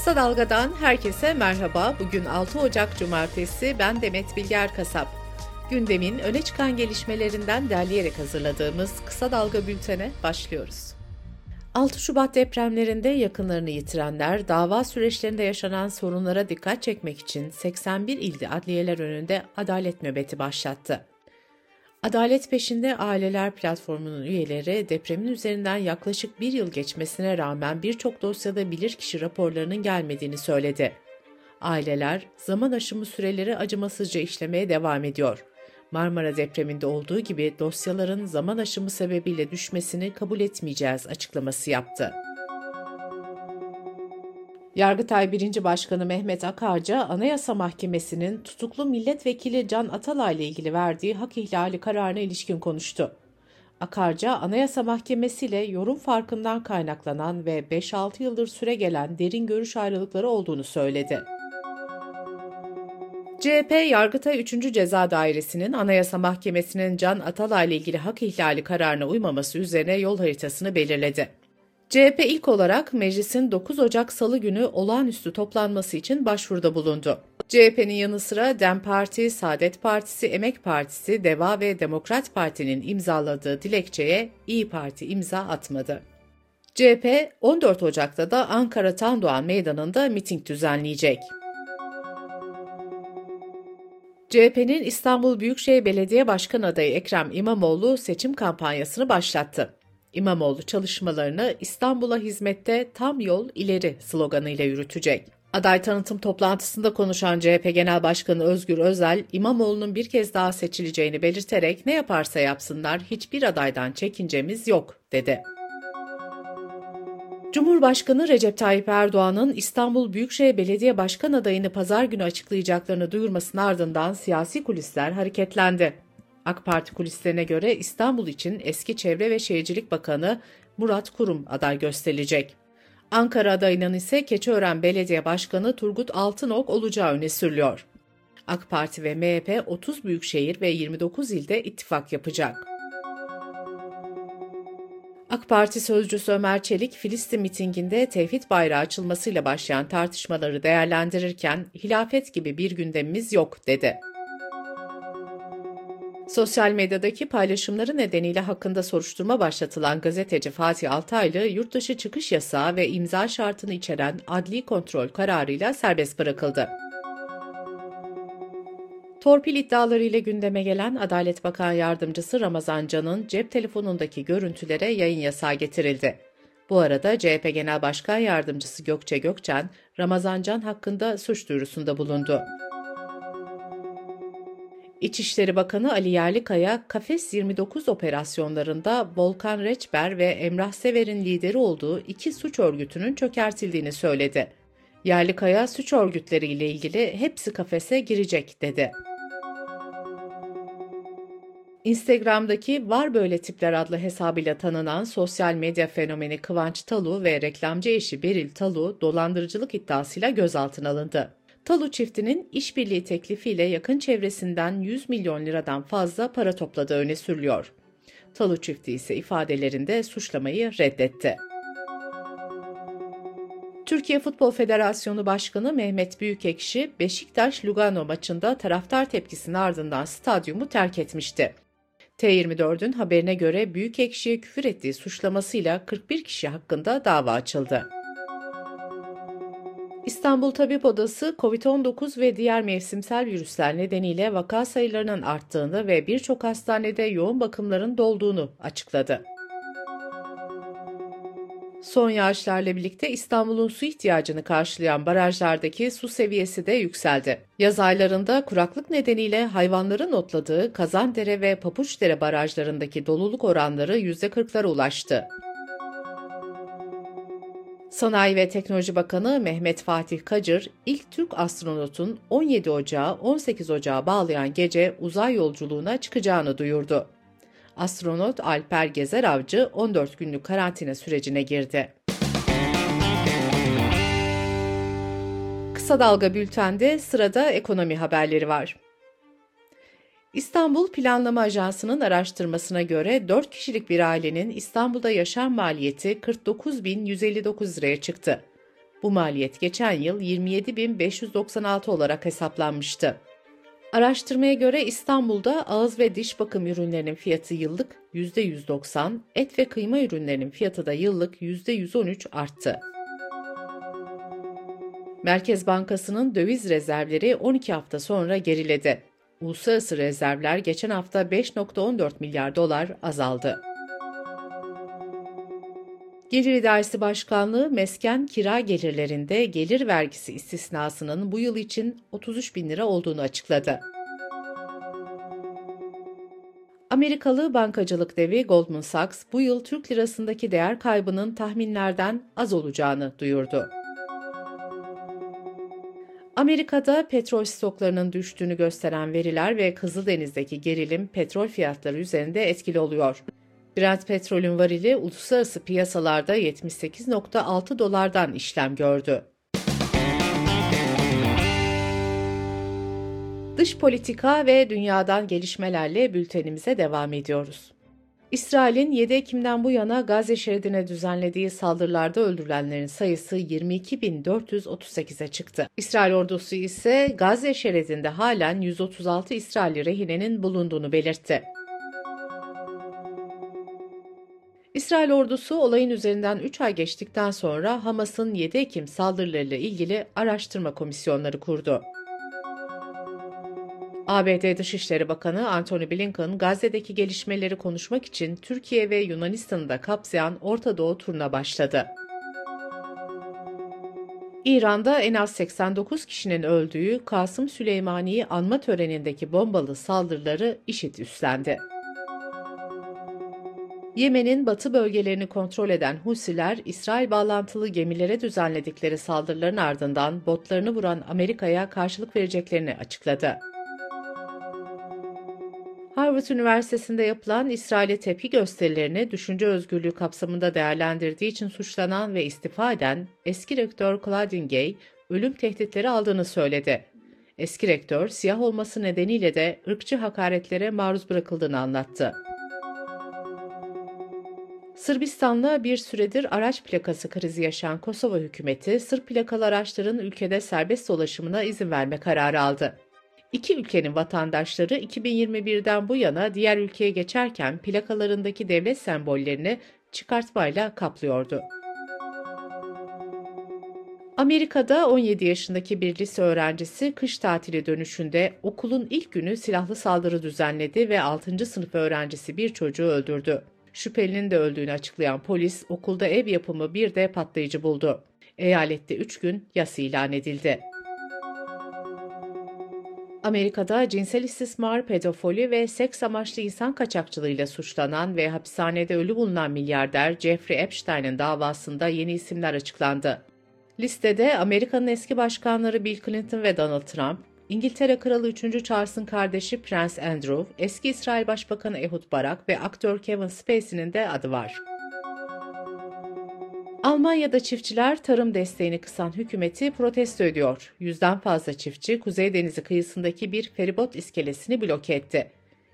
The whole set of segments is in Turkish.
Kısa Dalga'dan herkese merhaba. Bugün 6 Ocak Cumartesi. Ben Demet Bilger Kasap. Gündemin öne çıkan gelişmelerinden derleyerek hazırladığımız Kısa Dalga bültene başlıyoruz. 6 Şubat depremlerinde yakınlarını yitirenler dava süreçlerinde yaşanan sorunlara dikkat çekmek için 81 ilde adliyeler önünde adalet nöbeti başlattı. Adalet Peşinde Aileler Platformu'nun üyeleri depremin üzerinden yaklaşık bir yıl geçmesine rağmen birçok dosyada bilirkişi raporlarının gelmediğini söyledi. Aileler zaman aşımı süreleri acımasızca işlemeye devam ediyor. Marmara depreminde olduğu gibi dosyaların zaman aşımı sebebiyle düşmesini kabul etmeyeceğiz açıklaması yaptı. Yargıtay 1. Başkanı Mehmet Akarca, Anayasa Mahkemesi'nin tutuklu milletvekili Can Atalay ile ilgili verdiği hak ihlali kararına ilişkin konuştu. Akarca, Anayasa Mahkemesi ile yorum farkından kaynaklanan ve 5-6 yıldır süre gelen derin görüş ayrılıkları olduğunu söyledi. CHP Yargıtay 3. Ceza Dairesi'nin Anayasa Mahkemesi'nin Can Atalay ile ilgili hak ihlali kararına uymaması üzerine yol haritasını belirledi. CHP ilk olarak meclisin 9 Ocak Salı günü olağanüstü toplanması için başvuruda bulundu. CHP'nin yanı sıra DEM Parti, Saadet Partisi, Emek Partisi, Deva ve Demokrat Parti'nin imzaladığı dilekçeye İyi Parti imza atmadı. CHP 14 Ocak'ta da Ankara Tandoğan Meydanı'nda miting düzenleyecek. CHP'nin İstanbul Büyükşehir Belediye Başkan adayı Ekrem İmamoğlu seçim kampanyasını başlattı. İmamoğlu çalışmalarını İstanbul'a hizmette tam yol ileri sloganıyla yürütecek. Aday tanıtım toplantısında konuşan CHP Genel Başkanı Özgür Özel, İmamoğlu'nun bir kez daha seçileceğini belirterek ne yaparsa yapsınlar hiçbir adaydan çekincemiz yok, dedi. Cumhurbaşkanı Recep Tayyip Erdoğan'ın İstanbul Büyükşehir Belediye Başkan adayını pazar günü açıklayacaklarını duyurmasının ardından siyasi kulisler hareketlendi. AK Parti kulislerine göre İstanbul için eski Çevre ve Şehircilik Bakanı Murat Kurum aday gösterilecek. Ankara adayının ise Keçiören Belediye Başkanı Turgut Altınok olacağı öne sürülüyor. AK Parti ve MHP 30 büyükşehir ve 29 ilde ittifak yapacak. AK Parti sözcüsü Ömer Çelik, Filistin mitinginde tevhid bayrağı açılmasıyla başlayan tartışmaları değerlendirirken hilafet gibi bir gündemimiz yok dedi. Sosyal medyadaki paylaşımları nedeniyle hakkında soruşturma başlatılan gazeteci Fatih Altaylı, yurtdışı çıkış yasağı ve imza şartını içeren adli kontrol kararıyla serbest bırakıldı. Torpil iddialarıyla gündeme gelen Adalet Bakan Yardımcısı Ramazan Can'ın cep telefonundaki görüntülere yayın yasağı getirildi. Bu arada CHP Genel Başkan Yardımcısı Gökçe Gökçen, Ramazan Can hakkında suç duyurusunda bulundu. İçişleri Bakanı Ali Yerlikaya, Kafes 29 operasyonlarında Volkan Reçber ve Emrah Sever'in lideri olduğu iki suç örgütünün çökertildiğini söyledi. Yerlikaya, suç örgütleriyle ilgili hepsi kafese girecek dedi. Instagram'daki Var Böyle Tipler adlı hesabıyla tanınan sosyal medya fenomeni Kıvanç Talu ve reklamcı eşi Beril Talu dolandırıcılık iddiasıyla gözaltına alındı. Talu çiftinin işbirliği teklifiyle yakın çevresinden 100 milyon liradan fazla para topladığı öne sürülüyor. Talu çifti ise ifadelerinde suçlamayı reddetti. Türkiye Futbol Federasyonu Başkanı Mehmet Büyükekşi, Beşiktaş-Lugano maçında taraftar tepkisinin ardından stadyumu terk etmişti. T24'ün haberine göre Büyükekşi'ye küfür ettiği suçlamasıyla 41 kişi hakkında dava açıldı. İstanbul Tabip Odası, COVID-19 ve diğer mevsimsel virüsler nedeniyle vaka sayılarının arttığını ve birçok hastanede yoğun bakımların dolduğunu açıkladı. Son yağışlarla birlikte İstanbul'un su ihtiyacını karşılayan barajlardaki su seviyesi de yükseldi. Yaz aylarında kuraklık nedeniyle hayvanların otladığı Kazandere ve Papuçdere barajlarındaki doluluk oranları %40'lara ulaştı. Sanayi ve Teknoloji Bakanı Mehmet Fatih Kacır, ilk Türk astronotun 17 Ocağı 18 Ocağı bağlayan gece uzay yolculuğuna çıkacağını duyurdu. Astronot Alper Gezer Avcı 14 günlük karantina sürecine girdi. Kısa Dalga Bülten'de sırada ekonomi haberleri var. İstanbul Planlama Ajansı'nın araştırmasına göre 4 kişilik bir ailenin İstanbul'da yaşam maliyeti 49.159 liraya çıktı. Bu maliyet geçen yıl 27.596 olarak hesaplanmıştı. Araştırmaya göre İstanbul'da ağız ve diş bakım ürünlerinin fiyatı yıllık %190, et ve kıyma ürünlerinin fiyatı da yıllık %113 arttı. Merkez Bankası'nın döviz rezervleri 12 hafta sonra geriledi. Uluslararası rezervler geçen hafta 5.14 milyar dolar azaldı. Gelir İdaresi Başkanlığı mesken kira gelirlerinde gelir vergisi istisnasının bu yıl için 33 bin lira olduğunu açıkladı. Amerikalı bankacılık devi Goldman Sachs bu yıl Türk lirasındaki değer kaybının tahminlerden az olacağını duyurdu. Amerika'da petrol stoklarının düştüğünü gösteren veriler ve Kızıldeniz'deki gerilim petrol fiyatları üzerinde etkili oluyor. Brent petrolün varili uluslararası piyasalarda 78.6 dolardan işlem gördü. Dış politika ve dünyadan gelişmelerle bültenimize devam ediyoruz. İsrail'in 7 Ekim'den bu yana Gazze şeridine düzenlediği saldırılarda öldürülenlerin sayısı 22.438'e çıktı. İsrail ordusu ise Gazze şeridinde halen 136 İsrailli rehinenin bulunduğunu belirtti. İsrail ordusu olayın üzerinden 3 ay geçtikten sonra Hamas'ın 7 Ekim saldırılarıyla ilgili araştırma komisyonları kurdu. ABD Dışişleri Bakanı Antony Blinken, Gazze'deki gelişmeleri konuşmak için Türkiye ve Yunanistan'ı da kapsayan Orta Doğu turuna başladı. İran'da en az 89 kişinin öldüğü Kasım Süleymani'yi anma törenindeki bombalı saldırıları IŞİD üstlendi. Yemen'in batı bölgelerini kontrol eden Husiler, İsrail bağlantılı gemilere düzenledikleri saldırıların ardından botlarını vuran Amerika'ya karşılık vereceklerini açıkladı. Harvard Üniversitesi'nde yapılan İsrail'e tepki gösterilerini düşünce özgürlüğü kapsamında değerlendirdiği için suçlanan ve istifa eden eski rektör Claudine Gay, ölüm tehditleri aldığını söyledi. Eski rektör, siyah olması nedeniyle de ırkçı hakaretlere maruz bırakıldığını anlattı. Sırbistan'la bir süredir araç plakası krizi yaşayan Kosova hükümeti, Sırp plakalı araçların ülkede serbest dolaşımına izin verme kararı aldı. İki ülkenin vatandaşları 2021'den bu yana diğer ülkeye geçerken plakalarındaki devlet sembollerini çıkartmayla kaplıyordu. Amerika'da 17 yaşındaki bir lise öğrencisi kış tatili dönüşünde okulun ilk günü silahlı saldırı düzenledi ve 6. sınıf öğrencisi bir çocuğu öldürdü. Şüphelinin de öldüğünü açıklayan polis okulda ev yapımı bir de patlayıcı buldu. Eyalette 3 gün yas ilan edildi. Amerika'da cinsel istismar, pedofili ve seks amaçlı insan kaçakçılığıyla suçlanan ve hapishanede ölü bulunan milyarder Jeffrey Epstein'in davasında yeni isimler açıklandı. Listede Amerika'nın eski başkanları Bill Clinton ve Donald Trump, İngiltere Kralı 3. Charles'ın kardeşi Prince Andrew, eski İsrail Başbakanı Ehud Barak ve aktör Kevin Spacey'nin de adı var. Almanya'da çiftçiler tarım desteğini kısan hükümeti protesto ediyor. Yüzden fazla çiftçi Kuzey Denizi kıyısındaki bir feribot iskelesini bloke etti.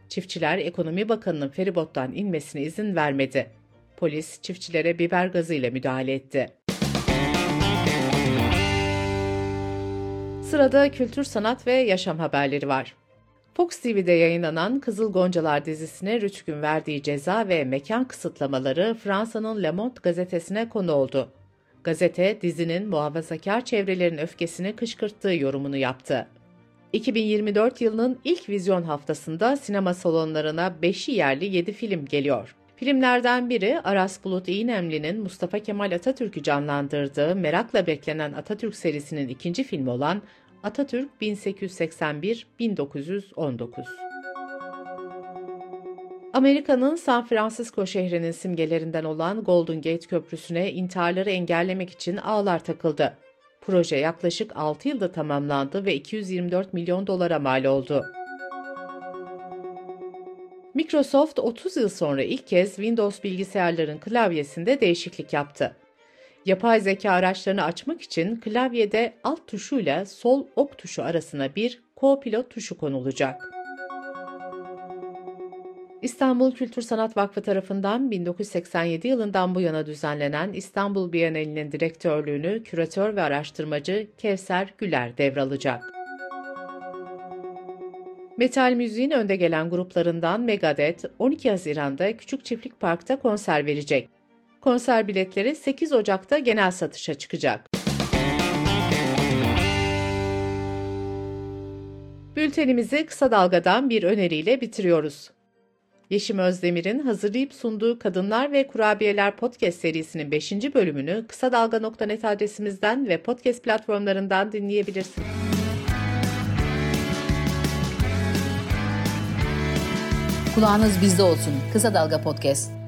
Çiftçiler Ekonomi Bakanı'nın feribottan inmesine izin vermedi. Polis çiftçilere biber gazıyla müdahale etti. Sırada kültür, sanat ve yaşam haberleri var. Fox TV'de yayınlanan Kızıl Goncalar dizisine Rütük'ün verdiği ceza ve mekan kısıtlamaları Fransa'nın Le Monde gazetesine konu oldu. Gazete, dizinin muhafazakar çevrelerin öfkesini kışkırttığı yorumunu yaptı. 2024 yılının ilk vizyon haftasında sinema salonlarına 5'i yerli 7 film geliyor. Filmlerden biri Aras Bulut İğnemli'nin Mustafa Kemal Atatürk'ü canlandırdığı merakla beklenen Atatürk serisinin ikinci filmi olan Atatürk 1881-1919 Amerika'nın San Francisco şehrinin simgelerinden olan Golden Gate Köprüsü'ne intiharları engellemek için ağlar takıldı. Proje yaklaşık 6 yılda tamamlandı ve 224 milyon dolara mal oldu. Microsoft 30 yıl sonra ilk kez Windows bilgisayarların klavyesinde değişiklik yaptı. Yapay zeka araçlarını açmak için klavyede alt tuşuyla sol ok tuşu arasına bir co-pilot tuşu konulacak. İstanbul Kültür Sanat Vakfı tarafından 1987 yılından bu yana düzenlenen İstanbul Bienalinin direktörlüğünü küratör ve araştırmacı Kevser Güler devralacak. Metal müziğin önde gelen gruplarından Megadeth 12 Haziran'da Küçük Çiftlik Park'ta konser verecek. Konser biletleri 8 Ocak'ta genel satışa çıkacak. Bültenimizi kısa dalgadan bir öneriyle bitiriyoruz. Yeşim Özdemir'in hazırlayıp sunduğu Kadınlar ve Kurabiyeler podcast serisinin 5. bölümünü kısa dalga.net adresimizden ve podcast platformlarından dinleyebilirsin. Kulağınız bizde olsun. Kısa Dalga Podcast.